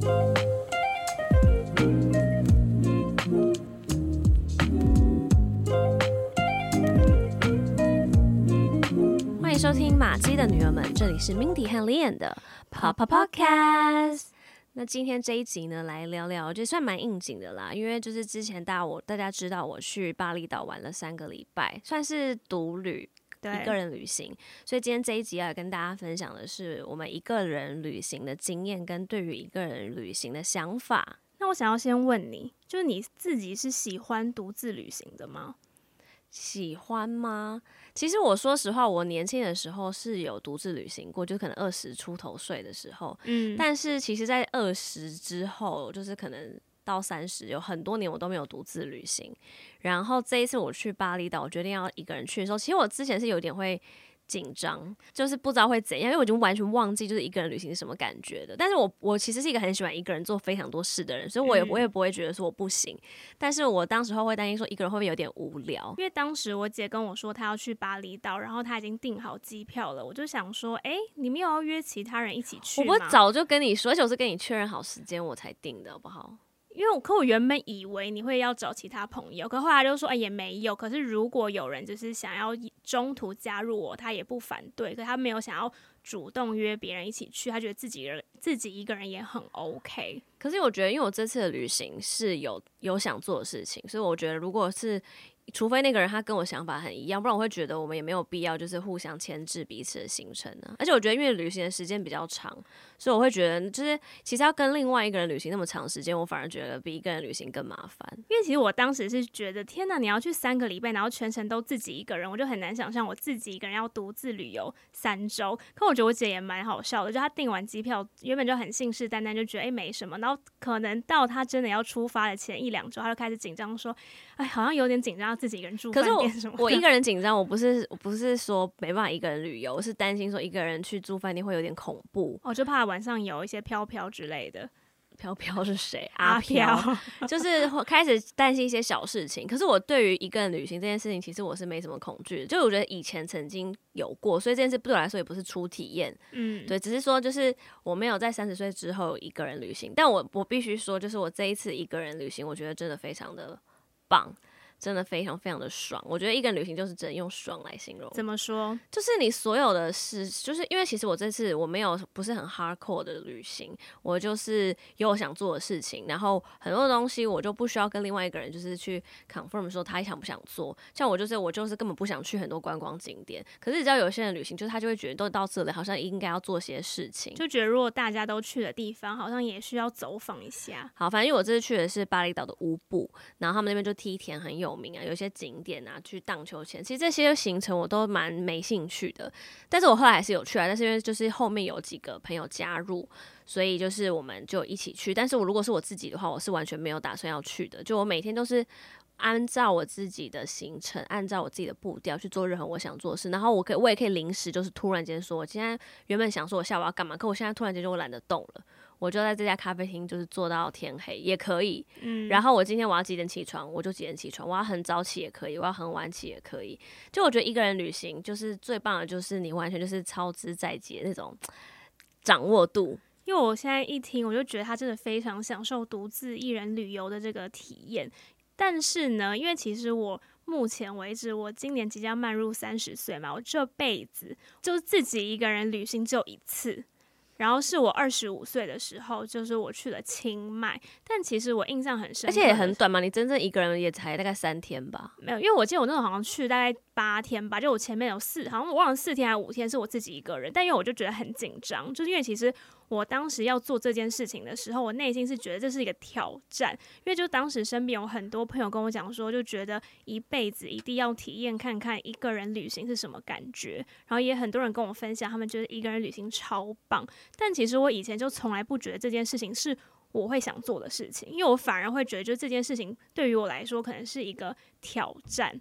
欢迎收听马姬的女儿们，这里是 Mindy 和 Lian 的 Papa Podcast。那今天这一集呢，来聊聊，就算蛮应景的啦，因为就是之前大家我大家知道我去巴厘岛玩了三个礼拜，算是独旅。一个人旅行，所以今天这一集要跟大家分享的是我们一个人旅行的经验跟对于一个人旅行的想法。那我想要先问你，就是你自己是喜欢独自旅行的吗？喜欢吗？其实我说实话，我年轻的时候是有独自旅行过，就可能二十出头岁的时候。嗯，但是其实，在二十之后，就是可能。到三十有很多年我都没有独自旅行，然后这一次我去巴厘岛，我决定要一个人去的时候，其实我之前是有点会紧张，就是不知道会怎样，因为我已经完全忘记就是一个人旅行是什么感觉的。但是我我其实是一个很喜欢一个人做非常多事的人，所以我也我也不会觉得说我不行。嗯、但是我当时候会担心说一个人会不会有点无聊，因为当时我姐跟我说她要去巴厘岛，然后她已经订好机票了，我就想说，哎、欸，你们有要约其他人一起去吗？我不早就跟你说，而且我是跟你确认好时间我才订的，好不好？因为我可我原本以为你会要找其他朋友，可后来就说哎、也没有。可是如果有人就是想要中途加入我，他也不反对。可他没有想要主动约别人一起去，他觉得自己自己一个人也很 OK。可是我觉得，因为我这次的旅行是有有想做的事情，所以我觉得如果是。除非那个人他跟我想法很一样，不然我会觉得我们也没有必要就是互相牵制彼此的行程呢。而且我觉得因为旅行的时间比较长，所以我会觉得就是其实要跟另外一个人旅行那么长时间，我反而觉得比一个人旅行更麻烦。因为其实我当时是觉得天哪，你要去三个礼拜，然后全程都自己一个人，我就很难想象我自己一个人要独自旅游三周。可我觉得我姐也蛮好笑的，就她订完机票原本就很信誓旦旦，就觉得诶、没什么，然后可能到她真的要出发的前一两周，她就开始紧张说，哎，好像有点紧张，自己一个人住。可是我我一个人紧张，我不是我不是说没办法一个人旅游，我是担心说一个人去住饭店会有点恐怖，我、哦、就怕晚上有一些飘飘之类的。飘飘是谁？阿飘，就是开始担心一些小事情。可是我对于一个人旅行这件事情，其实我是没什么恐惧的。就我觉得以前曾经有过，所以这件事对我来说也不是初体验。嗯，对，只是说就是我没有在三十岁之后一个人旅行。但我我必须说，就是我这一次一个人旅行，我觉得真的非常的棒。真的非常非常的爽，我觉得一个人旅行就是只能用爽来形容。怎么说？就是你所有的事，就是因为其实我这次我没有不是很 hardcore 的旅行，我就是有我想做的事情，然后很多东西我就不需要跟另外一个人就是去 confirm 说他想不想做。像我就是我就是根本不想去很多观光景点，可是你知道有些人旅行就是他就会觉得都到这里，好像应该要做些事情，就觉得如果大家都去的地方，好像也需要走访一下。好，反正我这次去的是巴厘岛的乌布，然后他们那边就梯田很有。有名啊，有些景点啊，去荡秋千，其实这些行程我都蛮没兴趣的。但是我后来还是有去啊，但是因为就是后面有几个朋友加入，所以就是我们就一起去。但是我如果是我自己的话，我是完全没有打算要去的。就我每天都是按照我自己的行程，按照我自己的步调去做任何我想做的事。然后我可以，我也可以临时就是突然间说，我今天原本想说我下午要干嘛，可我现在突然间就懒得动了。我就在这家咖啡厅，就是坐到天黑也可以。嗯，然后我今天我要几点起床，我就几点起床。我要很早起也可以，我要很晚起也可以。就我觉得一个人旅行，就是最棒的，就是你完全就是操之在己的那种掌握度。因为我现在一听，我就觉得他真的非常享受独自一人旅游的这个体验。但是呢，因为其实我目前为止，我今年即将迈入三十岁嘛，我这辈子就自己一个人旅行就一次。然后是我二十五岁的时候，就是我去了清迈，但其实我印象很深，而且也很短嘛，你真正一个人也才大概三天吧？没有，因为我记得我那时候好像去大概八天吧，就我前面有四，好像我忘了四天还是五天是我自己一个人，但因为我就觉得很紧张，就是因为其实。我当时要做这件事情的时候，我内心是觉得这是一个挑战，因为就当时身边有很多朋友跟我讲说，就觉得一辈子一定要体验看看一个人旅行是什么感觉，然后也很多人跟我分享，他们觉得一个人旅行超棒。但其实我以前就从来不觉得这件事情是我会想做的事情，因为我反而会觉得，就这件事情对于我来说可能是一个挑战，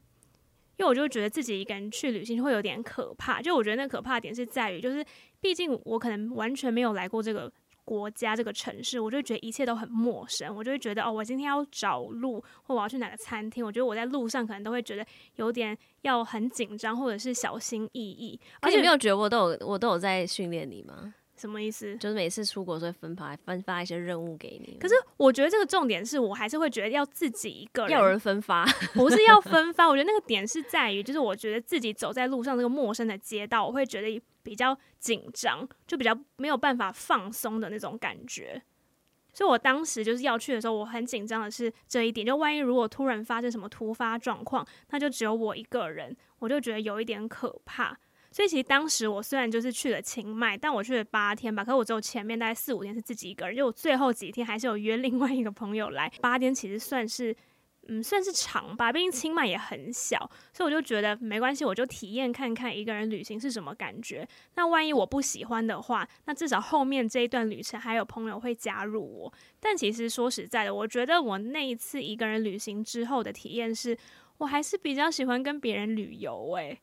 因为我就觉得自己一个人去旅行会有点可怕。就我觉得那可怕的点是在于，就是。毕竟我可能完全没有来过这个国家、这个城市，我就觉得一切都很陌生。我就会觉得，哦，我今天要找路，或我要去哪个餐厅，我觉得我在路上可能都会觉得有点要很紧张，或者是小心翼翼。而且你没有觉得我都有我都有在训练你吗？什么意思？就是每次出国都会分发分发一些任务给你。可是我觉得这个重点是我还是会觉得要自己一个人，要有人分发，不是要分发。我觉得那个点是在于，就是我觉得自己走在路上这个陌生的街道，我会觉得比较紧张，就比较没有办法放松的那种感觉。所以我当时就是要去的时候，我很紧张的是这一点，就万一如果突然发生什么突发状况，那就只有我一个人，我就觉得有一点可怕。所以其实当时我虽然就是去了清迈，但我去了八天吧，可是我只有前面大概四五天是自己一个人，就我最后几天还是有约另外一个朋友来。八天其实算是，嗯，算是长吧，毕竟清迈也很小，所以我就觉得没关系，我就体验看看一个人旅行是什么感觉。那万一我不喜欢的话，那至少后面这一段旅程还有朋友会加入我。但其实说实在的，我觉得我那一次一个人旅行之后的体验是，我还是比较喜欢跟别人旅游诶、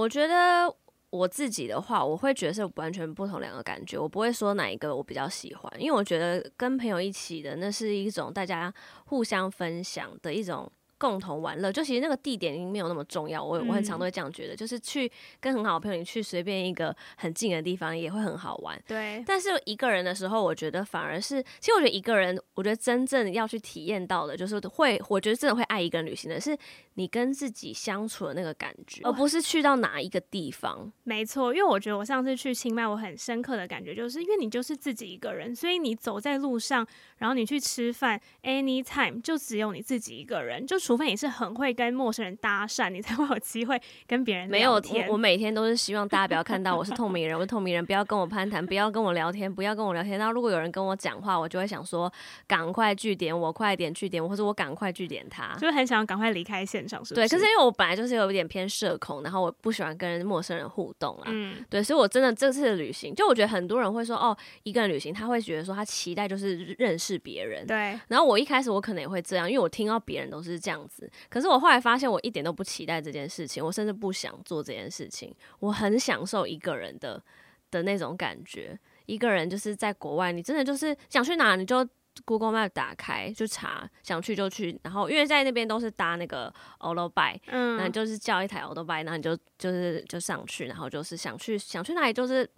我觉得我自己的话，我会觉得是完全不同两个感觉。我不会说哪一个我比较喜欢，因为我觉得跟朋友一起的那是一种大家互相分享的一种。共同玩乐，就其实那个地点已经没有那么重要。我我很常都会这样觉得，嗯、就是去跟很好的朋友，你去随便一个很近的地方也会很好玩。对。但是一个人的时候，我觉得反而是，其实我觉得一个人，我觉得真正要去体验到的，就是会，我觉得真的会爱一个人旅行的是你跟自己相处的那个感觉，而不是去到哪一个地方。没错，因为我觉得我上次去清迈，我很深刻的感觉就是，因为你就是自己一个人，所以你走在路上，然后你去吃饭，anytime 就只有你自己一个人，就除非你是很会。跟陌生人搭讪，你才会有机会跟别人。没有，我我每天都是希望大家不要看到我是透明人，我是透明人，不要跟我攀谈，不要跟我聊天，不要跟我聊天。那如果有人跟我讲话，我就会想说，赶快据点我，快点据点我，或者我赶快据点他，就是很想赶快离开现场，是不是？对，可是因为我本来就是有一点偏社恐，然后我不喜欢跟陌生人互动啦。嗯，对，所以我真的这次的旅行，就我觉得很多人会说，哦，一个人旅行，他会觉得说他期待就是认识别人。对。然后我一开始我可能也会这样，因为我听到别人都是这样子，可是我后来发现我一点。都不期待这件事情，我甚至不想做这件事情。我很享受一个人的的那种感觉。一个人就是在国外，你真的就是想去哪，你就 Google Map 打开就查，想去就去。然后因为在那边都是搭那个欧罗拜，嗯，那你就是叫一台欧罗拜，然后你就就是就上去，然后就是想去想去哪里就是。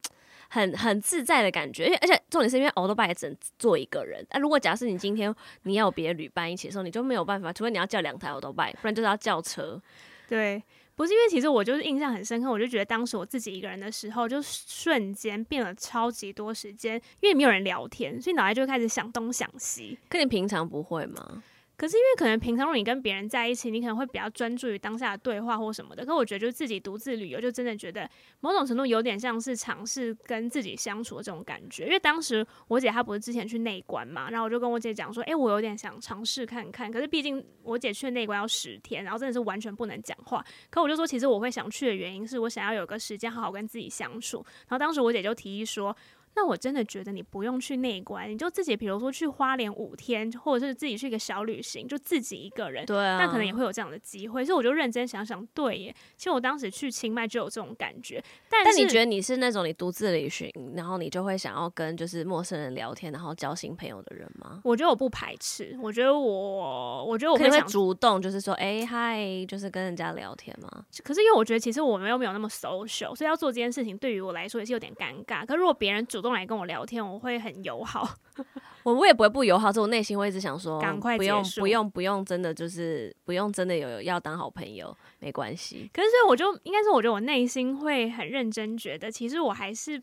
很很自在的感觉，因为而且重点是因为欧多拜也只能坐一个人。那、啊、如果假设你今天你要有别的旅伴一起的时候，你就没有办法，除非你要叫两台欧多拜，不然就是要叫车。对，不是因为其实我就是印象很深刻，我就觉得当时我自己一个人的时候，就瞬间变了超级多时间，因为没有人聊天，所以脑袋就开始想东想西。可你平常不会吗？可是因为可能平常如果你跟别人在一起，你可能会比较专注于当下的对话或什么的。可我觉得就自己独自旅游，就真的觉得某种程度有点像是尝试跟自己相处的这种感觉。因为当时我姐她不是之前去内关嘛，然后我就跟我姐讲说，诶，我有点想尝试看看。可是毕竟我姐去内关要十天，然后真的是完全不能讲话。可我就说，其实我会想去的原因是我想要有个时间好好跟自己相处。然后当时我姐就提议说。那我真的觉得你不用去内关，你就自己，比如说去花莲五天，或者是自己去一个小旅行，就自己一个人，对啊，那可能也会有这样的机会。所以我就认真想想，对耶，其实我当时去清迈就有这种感觉。但但你觉得你是那种你独自旅行，然后你就会想要跟就是陌生人聊天，然后交新朋友的人吗？我觉得我不排斥，我觉得我，我觉得我会，会主动，就是说，哎、欸，嗨，就是跟人家聊天吗？可是因为我觉得其实我们又没有那么 social，所以要做这件事情对于我来说也是有点尴尬。可是如果别人主动来跟我聊天，我会很友好，我我也不会不友好，这我内心会一直想说，赶快不用不用不用，真的就是不用真的有要当好朋友，没关系。可是所以我就应该是我觉得我内心会很认真觉得，其实我还是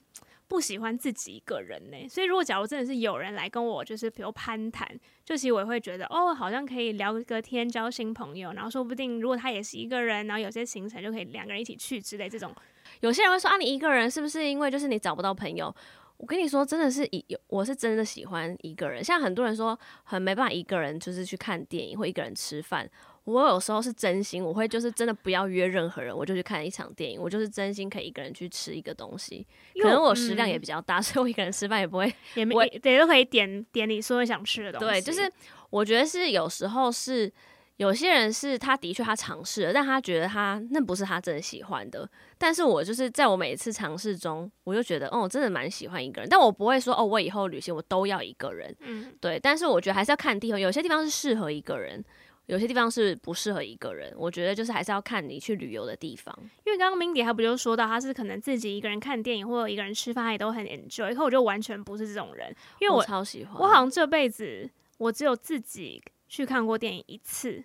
不喜欢自己一个人呢。所以如果假如真的是有人来跟我，就是比如攀谈，就其实我也会觉得哦，好像可以聊个天，交新朋友，然后说不定如果他也是一个人，然后有些行程就可以两个人一起去之类这种。有些人会说啊，你一个人是不是因为就是你找不到朋友？我跟你说，真的是一，我是真的喜欢一个人。像很多人说很没办法一个人，就是去看电影或一个人吃饭。我有时候是真心，我会就是真的不要约任何人，我就去看一场电影。我就是真心可以一个人去吃一个东西。可能我食量也比较大，嗯、所以我一个人吃饭也不会，也没，也都可以点点你所有想吃的东西。对，就是我觉得是有时候是。有些人是他的确他尝试了，但他觉得他那不是他真的喜欢的。但是我就是在我每一次尝试中，我就觉得哦，我真的蛮喜欢一个人。但我不会说哦，我以后旅行我都要一个人。嗯，对。但是我觉得还是要看地方，有些地方是适合一个人，有些地方是不适合一个人。我觉得就是还是要看你去旅游的地方。因为刚刚 Mindy 他不就说到他是可能自己一个人看电影或者一个人吃饭，他也都很 enjoy。可我就完全不是这种人，因为我，我超喜欢。我好像这辈子我只有自己去看过电影一次。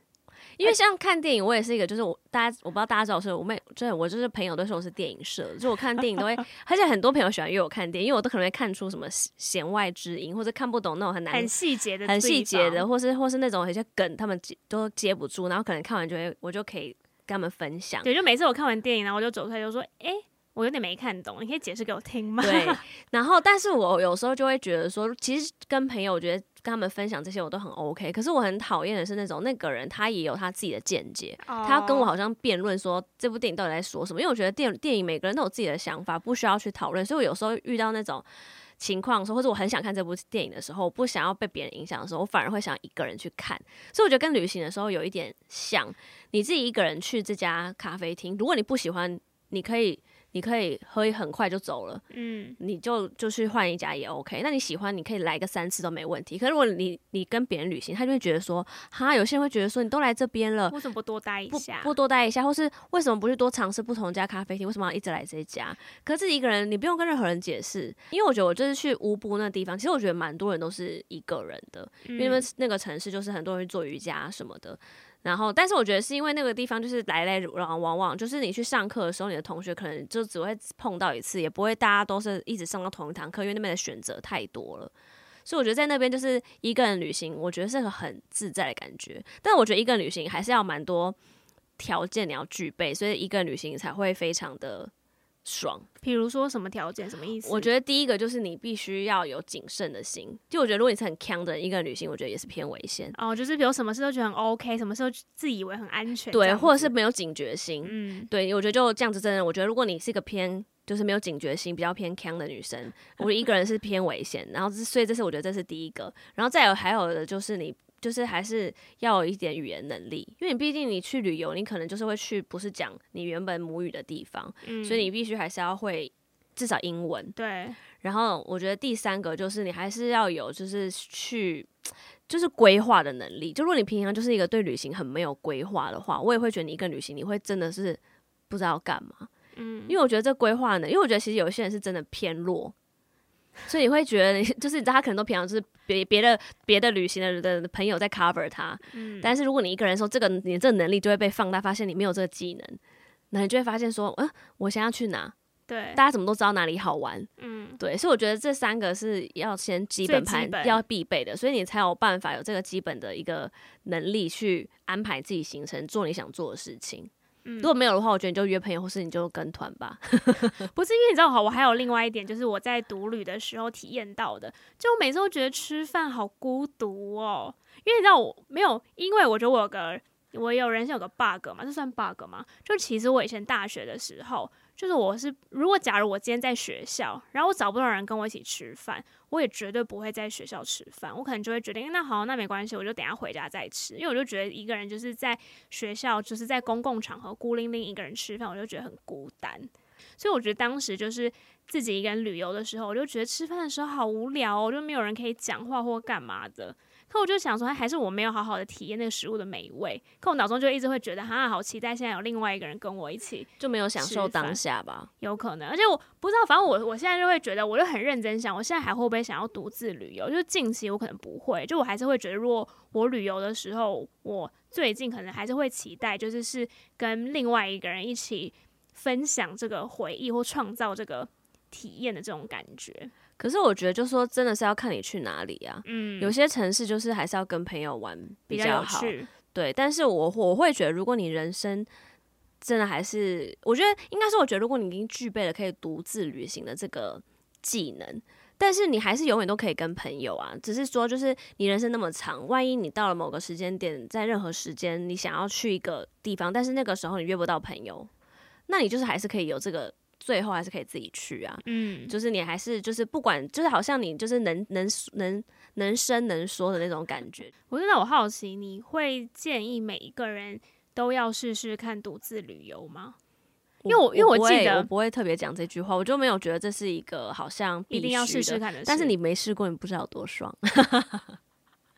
因为像看电影，我也是一个，就是我大家我不知道大家知道是，我妹真的我就是朋友都说我是电影社，就我看电影都会，而且很多朋友喜欢约我看电影，因为我都可能会看出什么弦外之音，或者看不懂那种很难很细节的、很细节的，或是或是那种有些梗他们接都接不住，然后可能看完就会我就可以跟他们分享。对，就每次我看完电影，然后我就走出来就说，哎、欸，我有点没看懂，你可以解释给我听吗？对，然后但是我有时候就会觉得说，其实跟朋友我觉得。跟他们分享这些我都很 OK，可是我很讨厌的是那种那个人他也有他自己的见解，oh. 他要跟我好像辩论说这部电影到底在说什么。因为我觉得电电影每个人都有自己的想法，不需要去讨论。所以我有时候遇到那种情况的时候，或者我很想看这部电影的时候，我不想要被别人影响的时候，我反而会想一个人去看。所以我觉得跟旅行的时候有一点像，你自己一个人去这家咖啡厅，如果你不喜欢，你可以。你可以喝很快就走了，嗯，你就就去换一家也 OK。那你喜欢，你可以来个三次都没问题。可是如果你你跟别人旅行，他就会觉得说，哈，有些人会觉得说，你都来这边了，为什么不多待一下？不，不多待一下，或是为什么不去多尝试不同家咖啡厅？为什么要一直来这一家？可是自己一个人，你不用跟任何人解释，因为我觉得我就是去乌布那地方，其实我觉得蛮多人都是一个人的，嗯，因为那个城市就是很多人做瑜伽什么的。然后，但是我觉得是因为那个地方就是来来往往往，就是你去上课的时候，你的同学可能就只会碰到一次，也不会大家都是一直上到同一堂课，因为那边的选择太多了。所以我觉得在那边就是一个人旅行，我觉得是个很自在的感觉。但我觉得一个人旅行还是要蛮多条件你要具备，所以一个人旅行才会非常的。爽，比如说什么条件，什么意思？我觉得第一个就是你必须要有谨慎的心。就我觉得，如果你是很强的一个人旅行，我觉得也是偏危险。哦，就是比如什么事都觉得很 OK，什么时候自以为很安全，对，或者是没有警觉心。嗯，对，我觉得就这样子，真的，我觉得如果你是一个偏就是没有警觉心、比较偏强的女生，我一个人是偏危险。然后，所以这是我觉得这是第一个。然后再有还有的就是你。就是还是要有一点语言能力，因为你毕竟你去旅游，你可能就是会去不是讲你原本母语的地方，嗯，所以你必须还是要会至少英文。对。然后我觉得第三个就是你还是要有就是去就是规划的能力。就如果你平常就是一个对旅行很没有规划的话，我也会觉得你一个旅行你会真的是不知道干嘛。嗯。因为我觉得这规划呢，因为我觉得其实有些人是真的偏弱。所以你会觉得，就是你知道，他可能都平常就是别别的别的旅行的的朋友在 cover 他，嗯，但是如果你一个人说这个，你这个能力就会被放大，发现你没有这个技能，那你就会发现说，嗯，我想要去哪？对，大家怎么都知道哪里好玩？嗯，对，所以我觉得这三个是要先基本盘要必备的，所以你才有办法有这个基本的一个能力去安排自己行程，做你想做的事情。如果没有的话，我觉得你就约朋友，或是你就跟团吧。不是因为你知道，好，我还有另外一点，就是我在独旅的时候体验到的，就我每次都觉得吃饭好孤独哦。因为你知道我没有，因为我觉得我有个我有人生有个 bug 嘛，这算 bug 吗？就其实我以前大学的时候。就是我是，如果假如我今天在学校，然后我找不到人跟我一起吃饭，我也绝对不会在学校吃饭。我可能就会决定，那好，那没关系，我就等下回家再吃。因为我就觉得一个人就是在学校，就是在公共场合孤零零一个人吃饭，我就觉得很孤单。所以我觉得当时就是自己一个人旅游的时候，我就觉得吃饭的时候好无聊哦，就没有人可以讲话或干嘛的。可我就想说，还是我没有好好的体验那个食物的美味。可我脑中就一直会觉得，哈，好期待现在有另外一个人跟我一起，就没有享受当下吧？有可能，而且我不知道，反正我我现在就会觉得，我就很认真想，我现在还会不会想要独自旅游？就是近期我可能不会，就我还是会觉得，如果我旅游的时候，我最近可能还是会期待，就是是跟另外一个人一起分享这个回忆或创造这个体验的这种感觉。可是我觉得，就说真的是要看你去哪里啊。嗯，有些城市就是还是要跟朋友玩比较好。对，但是我我会觉得，如果你人生真的还是，我觉得应该是，我觉得如果你已经具备了可以独自旅行的这个技能，但是你还是永远都可以跟朋友啊。只是说，就是你人生那么长，万一你到了某个时间点，在任何时间你想要去一个地方，但是那个时候你约不到朋友，那你就是还是可以有这个。最后还是可以自己去啊，嗯，就是你还是就是不管，就是好像你就是能能能能伸能说的那种感觉。我真的我好奇，你会建议每一个人都要试试看独自旅游吗？因为我因为我记得我不会特别讲这句话，我就没有觉得这是一个好像一定要试试看的。但是你没试过，你不知道有多爽。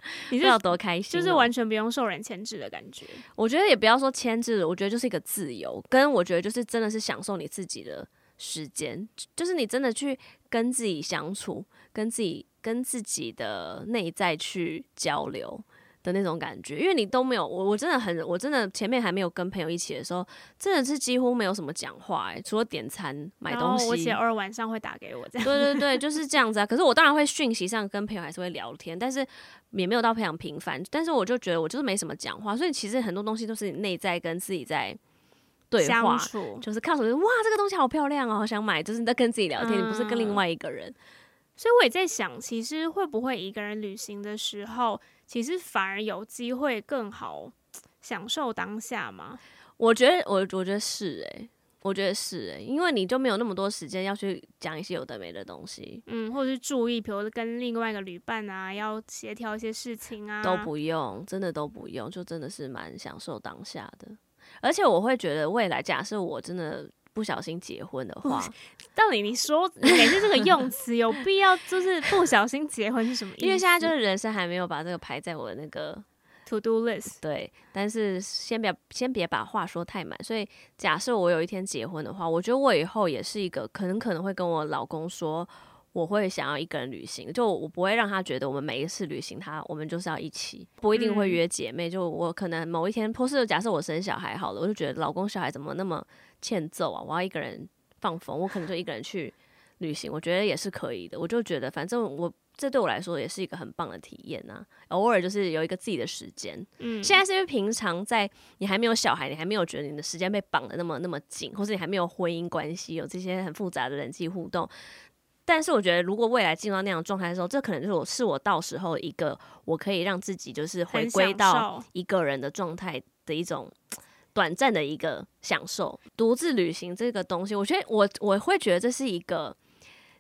你是要多开心，就是完全不用受人牵制的感觉。我觉得也不要说牵制，我觉得就是一个自由，跟我觉得就是真的是享受你自己的时间，就是你真的去跟自己相处，跟自己跟自己的内在去交流。的那种感觉，因为你都没有我，我真的很，我真的前面还没有跟朋友一起的时候，真的是几乎没有什么讲话，哎，除了点餐、买东西。我姐偶尔晚上会打给我，这样。对对对，就 是这样子啊。可是我当然会讯息上跟朋友还是会聊天，但是也没有到非常频繁。但是我就觉得我就是没什么讲话，所以其实很多东西都是你内在跟自己在对话，就是看什么哇，这个东西好漂亮哦，好想买，就是你在跟自己聊天，嗯、你不是跟另外一个人。所以我也在想，其实会不会一个人旅行的时候，其实反而有机会更好享受当下嘛？我觉得，我我觉得是诶、欸，我觉得是诶、欸，因为你就没有那么多时间要去讲一些有的没的东西，嗯，或者是注意，比如跟另外一个旅伴啊，要协调一些事情啊，都不用，真的都不用，就真的是蛮享受当下的。而且我会觉得，未来假设我真的。不小心结婚的话，到底你说哪些这个用词有必要？就是不小心结婚是什么意思？因为现在就是人生还没有把这个排在我的那个 to do list。对，但是先别先别把话说太满。所以假设我有一天结婚的话，我觉得我以后也是一个可能可能会跟我老公说，我会想要一个人旅行。就我不会让他觉得我们每一次旅行他我们就是要一起，不一定会约姐妹。就我可能某一天，或是假设我生小孩好了，我就觉得老公小孩怎么那么。欠揍啊！我要一个人放风，我可能就一个人去旅行，我觉得也是可以的。我就觉得，反正我这对我来说也是一个很棒的体验呐。偶尔就是有一个自己的时间。嗯，现在是因为平常在你还没有小孩，你还没有觉得你的时间被绑得那么那么紧，或是你还没有婚姻关系，有这些很复杂的人际互动。但是我觉得，如果未来进入到那样的状态的时候，这可能就是我是我到时候一个我可以让自己就是回归到一个人的状态的一种。短暂的一个享受，独自旅行这个东西，我觉得我我会觉得这是一个。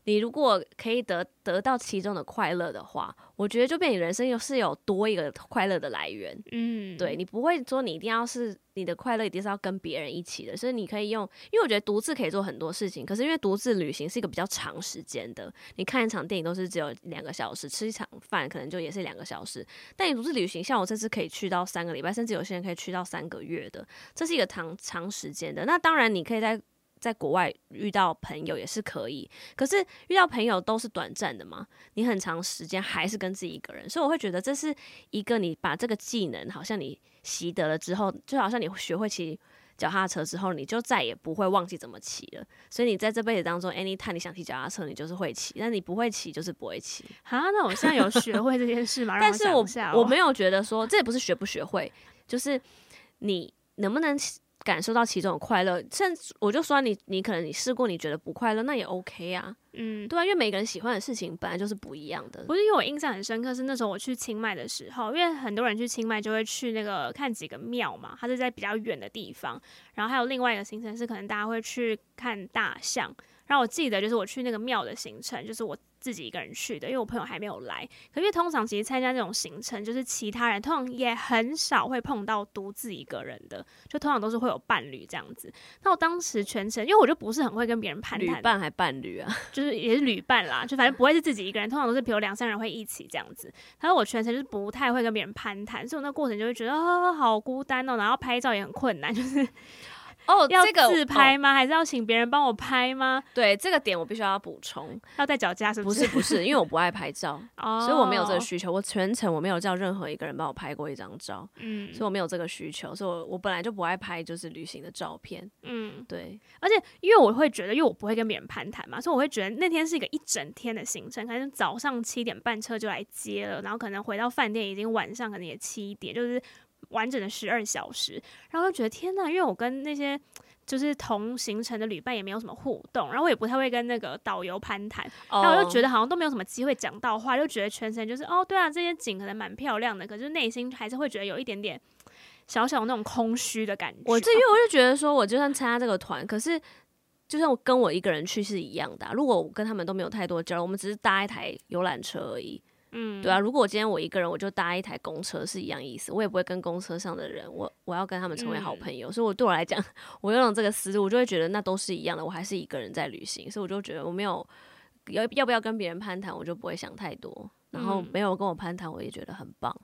你如果可以得得到其中的快乐的话，我觉得就变你人生又是有多一个快乐的来源。嗯，对，你不会说你一定要是你的快乐一定是要跟别人一起的，所以你可以用，因为我觉得独自可以做很多事情，可是因为独自旅行是一个比较长时间的，你看一场电影都是只有两个小时，吃一场饭可能就也是两个小时，但你独自旅行，像我这次可以去到三个礼拜，甚至有些人可以去到三个月的，这是一个长长时间的。那当然你可以在。在国外遇到朋友也是可以，可是遇到朋友都是短暂的嘛。你很长时间还是跟自己一个人，所以我会觉得这是一个你把这个技能，好像你习得了之后，就好像你学会骑脚踏车之后，你就再也不会忘记怎么骑了。所以你在这辈子当中，anytime 你想骑脚踏车，你就是会骑；但你不会骑，就是不会骑。啊，那我现在有学会这件事吗？但是我我没有觉得说这也不是学不学会，就是你能不能。感受到其中的快乐，甚至我就说你，你可能你试过，你觉得不快乐，那也 OK 啊，嗯，对啊，因为每个人喜欢的事情本来就是不一样的。不是因为我印象很深刻，是那时候我去清迈的时候，因为很多人去清迈就会去那个看几个庙嘛，它是在比较远的地方，然后还有另外一个行程是可能大家会去看大象，然后我记得就是我去那个庙的行程，就是我。自己一个人去的，因为我朋友还没有来。可因为通常其实参加这种行程，就是其他人通常也很少会碰到独自一个人的，就通常都是会有伴侣这样子。那我当时全程，因为我就不是很会跟别人攀谈，旅伴还伴侣啊，就是也是旅伴啦，就反正不会是自己一个人，通常都是比如两三人会一起这样子。然后我全程就是不太会跟别人攀谈，所以我那过程就会觉得啊、哦、好孤单哦，然后拍照也很困难，就是。哦，要自拍吗？这个哦、还是要请别人帮我拍吗？对，这个点我必须要补充。要带脚架是不是？不是不是，因为我不爱拍照，哦、所以我没有这个需求。我全程我没有叫任何一个人帮我拍过一张照，嗯，所以我没有这个需求。所以我我本来就不爱拍就是旅行的照片，嗯，对。而且因为我会觉得，因为我不会跟别人攀谈嘛，所以我会觉得那天是一个一整天的行程。可能早上七点半车就来接了，然后可能回到饭店已经晚上可能也七点，就是。完整的十二小时，然后就觉得天呐，因为我跟那些就是同行程的旅伴也没有什么互动，然后我也不太会跟那个导游攀谈，然后我就觉得好像都没有什么机会讲到话，就觉得全程就是哦，对啊，这些景可能蛮漂亮的，可是内心还是会觉得有一点点小小的那种空虚的感觉。我这因为我就觉得说，我就算参加这个团，可是就算我跟我一个人去是一样的啊，如果我跟他们都没有太多交流，我们只是搭一台游览车而已。嗯，对啊，如果我今天我一个人，我就搭一台公车是一样意思，我也不会跟公车上的人，我我要跟他们成为好朋友，嗯、所以我对我来讲，我用了这个思路，我就会觉得那都是一样的，我还是一个人在旅行，所以我就觉得我没有要要不要跟别人攀谈，我就不会想太多。然后没有跟我攀谈，我也觉得很棒。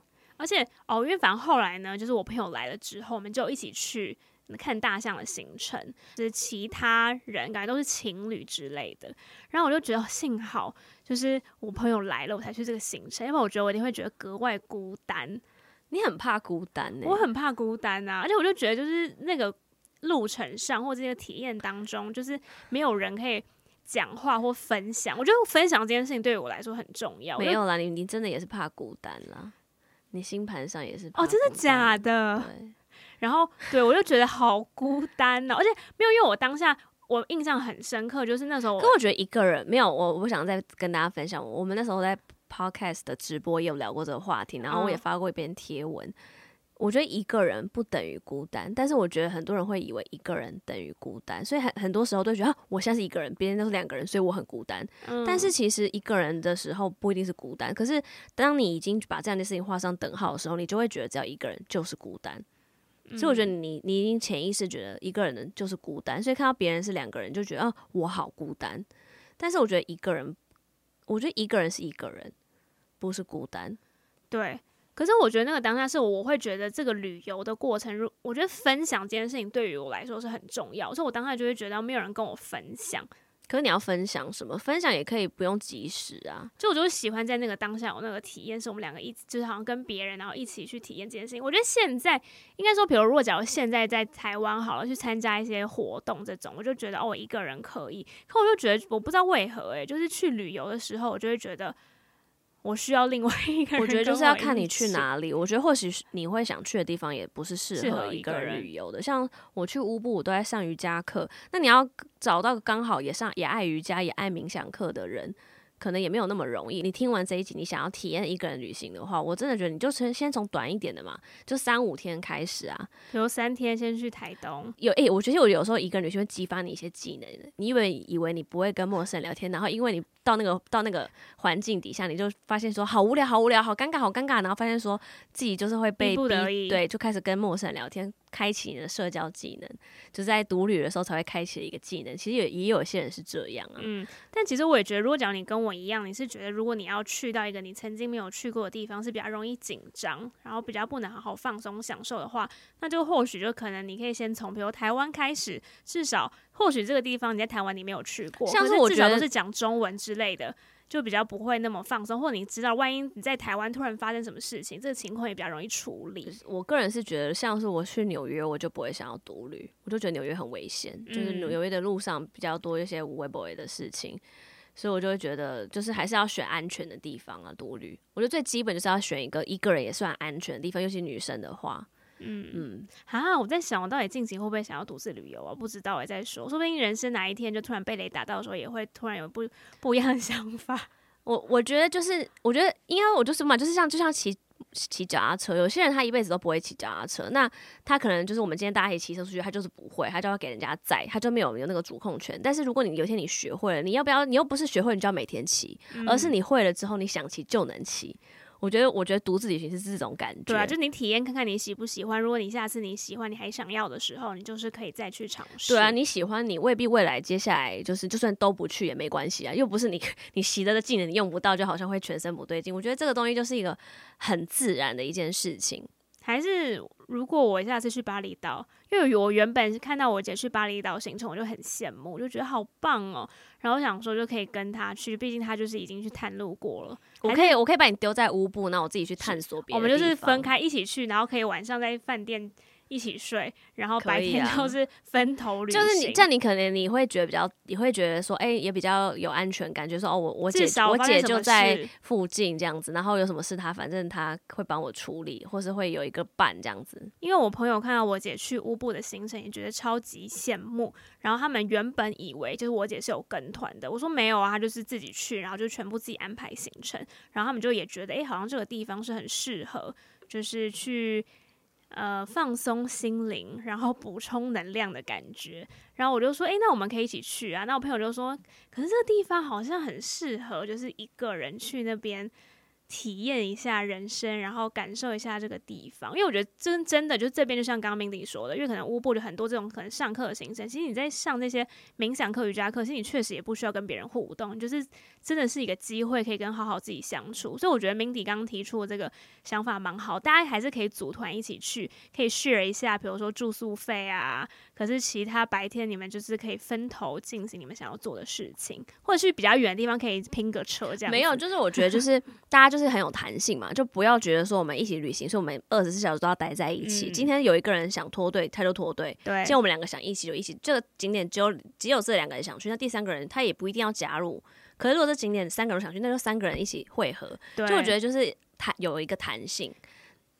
而且哦，因为反正后来呢，就是我朋友来了之后，我们就一起去看大象的行程，就是其他人感觉都是情侣之类的。然后我就觉得幸好就是我朋友来了，我才去这个行程，因为我觉得我一定会觉得格外孤单。你很怕孤单呢？我很怕孤单啊！而且我就觉得就是那个路程上或这个体验当中，就是没有人可以讲话或分享。我觉得分享这件事情对于我来说很重要。没有啦，你你真的也是怕孤单啦。你星盘上也是哦，真的假的？对，然后对我就觉得好孤单哦，而且没有，因为我当下我印象很深刻，就是那时候，可我觉得一个人没有我，我想再跟大家分享，我们那时候在 podcast 的直播也有聊过这个话题，然后我也发过一篇贴文。嗯我觉得一个人不等于孤单，但是我觉得很多人会以为一个人等于孤单，所以很很多时候都觉得啊，我现在是一个人，别人都是两个人，所以我很孤单。嗯。但是其实一个人的时候不一定是孤单，可是当你已经把这样的事情画上等号的时候，你就会觉得只要一个人就是孤单。所以我觉得你你已经潜意识觉得一个人的就是孤单，所以看到别人是两个人就觉得啊，我好孤单。但是我觉得一个人，我觉得一个人是一个人，不是孤单。对。可是我觉得那个当下是我会觉得这个旅游的过程，如我觉得分享这件事情对于我来说是很重要，所以我当下就会觉得没有人跟我分享。可是你要分享什么？分享也可以不用及时啊。就我就喜欢在那个当下有那个体验，是我们两个一起，就是好像跟别人然后一起去体验这件事情。我觉得现在应该说，比如如果假如现在在台湾好了，去参加一些活动这种，我就觉得哦，我一个人可以。可我就觉得我不知道为何诶、欸，就是去旅游的时候，我就会觉得。我需要另外一个人。我觉得就是要看你去哪里。我觉得或许你会想去的地方也不是适合一个人旅游的。像我去乌布，我都在上瑜伽课。那你要找到刚好也上也爱瑜伽也爱冥想课的人。可能也没有那么容易。你听完这一集，你想要体验一个人旅行的话，我真的觉得你就先先从短一点的嘛，就三五天开始啊。比如三天先去台东。有诶、欸，我觉得我有时候一个人旅行会激发你一些技能。你以为以为你不会跟陌生人聊天，然后因为你到那个到那个环境底下，你就发现说好无聊，好无聊，好尴尬，好尴尬，然后发现说自己就是会被逼，对，就开始跟陌生人聊天。开启你的社交技能，就在独旅的时候才会开启的一个技能。其实也也有些人是这样啊。嗯，但其实我也觉得，如果讲你跟我一样，你是觉得如果你要去到一个你曾经没有去过的地方，是比较容易紧张，然后比较不能好好放松享受的话，那就或许就可能你可以先从比如台湾开始，至少或许这个地方你在台湾你没有去过，像是我觉得是至少都是讲中文之类的。就比较不会那么放松，或者你知道，万一你在台湾突然发生什么事情，这个情况也比较容易处理。我个人是觉得，像是我去纽约，我就不会想要独旅，我就觉得纽约很危险，嗯、就是纽约的路上比较多一些无微不微的事情，所以我就会觉得，就是还是要选安全的地方啊，独旅。我觉得最基本就是要选一个一个人也算安全的地方，尤其女生的话。嗯嗯，啊，我在想，我到底近期会不会想要独自旅游啊？不知道哎，再说，说不定人生哪一天就突然被雷打到的时候，也会突然有不不一样的 想法。我我觉得就是，我觉得应该我就是嘛，就是像就像骑骑脚踏车，有些人他一辈子都不会骑脚踏车，那他可能就是我们今天大家一起骑车出去，他就是不会，他就要给人家载，他就没有有那个主控权。但是如果你有一天你学会了，你要不要？你又不是学会，你就要每天骑，嗯，而是你会了之后，你想骑就能骑。我觉得，我觉得独自旅行是这种感觉。对啊，就你体验看看你喜不喜欢。如果你下次你喜欢，你还想要的时候，你就是可以再去尝试。对啊，你喜欢，你未必未来接下来就是就算都不去也没关系啊，又不是你 你习得的技能你用不到，就好像会全身不对劲。我觉得这个东西就是一个很自然的一件事情。还是如果我下次去巴厘岛，因为我原本是看到我姐去巴厘岛行程，我就很羡慕，我就觉得好棒哦。然后我想说就可以跟她去，毕竟她就是已经去探路过了。我可以，我可以把你丢在乌布，那我自己去探索别的。我们就是分开一起去，然后可以晚上在饭店。一起睡，然后白天都是分头旅行。就是你这样，你可能你会觉得比较，你会觉得说，哎、欸，也比较有安全感，觉、就是、说哦，我我姐我姐就在附近这样子，然后有什么事她反正她会帮我处理，或是会有一个伴这样子。因为我朋友看到我姐去乌布的行程，也觉得超级羡慕。然后他们原本以为就是我姐是有跟团的，我说没有啊，她就是自己去，然后就全部自己安排行程。然后他们就也觉得，哎、欸，好像这个地方是很适合，就是去。呃，放松心灵，然后补充能量的感觉。然后我就说，诶，那我们可以一起去啊。那我朋友就说，可是这个地方好像很适合，就是一个人去那边体验一下人生，然后感受一下这个地方，因为我觉得真真的就这边就像刚刚 Mindy 说的，因为可能乌布有很多这种可能上课的行程，其实你在上那些冥想课、瑜伽课，其实你确实也不需要跟别人互动，就是真的是一个机会可以跟好好自己相处。所以我觉得 Mindy 刚刚提出的这个想法蛮好，大家还是可以组团一起去，可以 share 一下，比如说住宿费啊。可是其他白天你们就是可以分头进行你们想要做的事情，或者是比较远的地方可以拼个车这样。没有，就是我觉得就是 大家就是很有弹性嘛。就不要觉得说我们一起旅行，所以我们二十四小时都要待在一起。嗯、今天有一个人想脱队，他就脱队。对，今天我们两个想一起就一起。这个景点只有只有这两个人想去，那第三个人他也不一定要加入。可是如果这景点三个人想去，那就三个人一起汇合。对，就我觉得就是弹有一个弹性。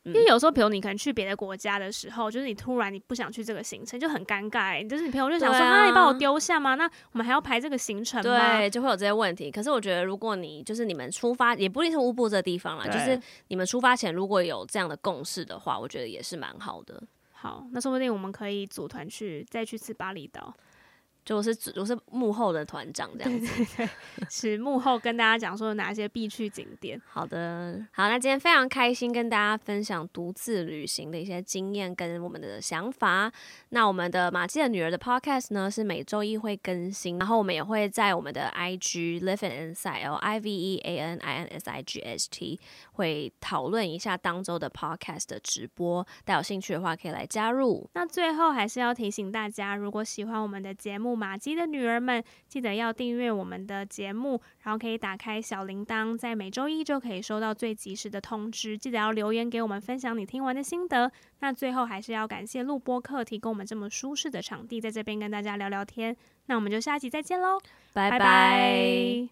因为有时候，比如你可能去别的国家的时候，就是你突然你不想去这个行程，就很尴尬、欸。就是你朋友就想说：“啊，你把我丢下吗？”那我们还要排这个行程吗？对，就会有这些问题。可是我觉得，如果你就是你们出发，也不一定是乌布这地方啦，就是你们出发前如果有这样的共识的话，我觉得也是蛮好的。好，那说不定我们可以组团去再去次巴厘岛。就是我是幕后的团长这样子，对对对，是幕后跟大家讲说哪些必去景点。好的，好，那今天非常开心跟大家分享独自旅行的一些经验跟我们的想法。那我们的马季的女儿的 podcast 呢是每周一会更新，然后我们也会在我们的 IG Live an Insight L I V E A N I N S I G H T 会讨论一下当周的 podcast 的直播，大家有兴趣的话可以来加入。那最后还是要提醒大家，如果喜欢我们的节目，玛姬的女儿们，记得要订阅我们的节目，然后可以打开小铃铛，在每周一就可以收到最及时的通知。记得要留言给我们，分享你听完的心得。那最后还是要感谢录播客提供我们这么舒适的场地，在这边跟大家聊聊天。那我们就下集再见喽，拜拜。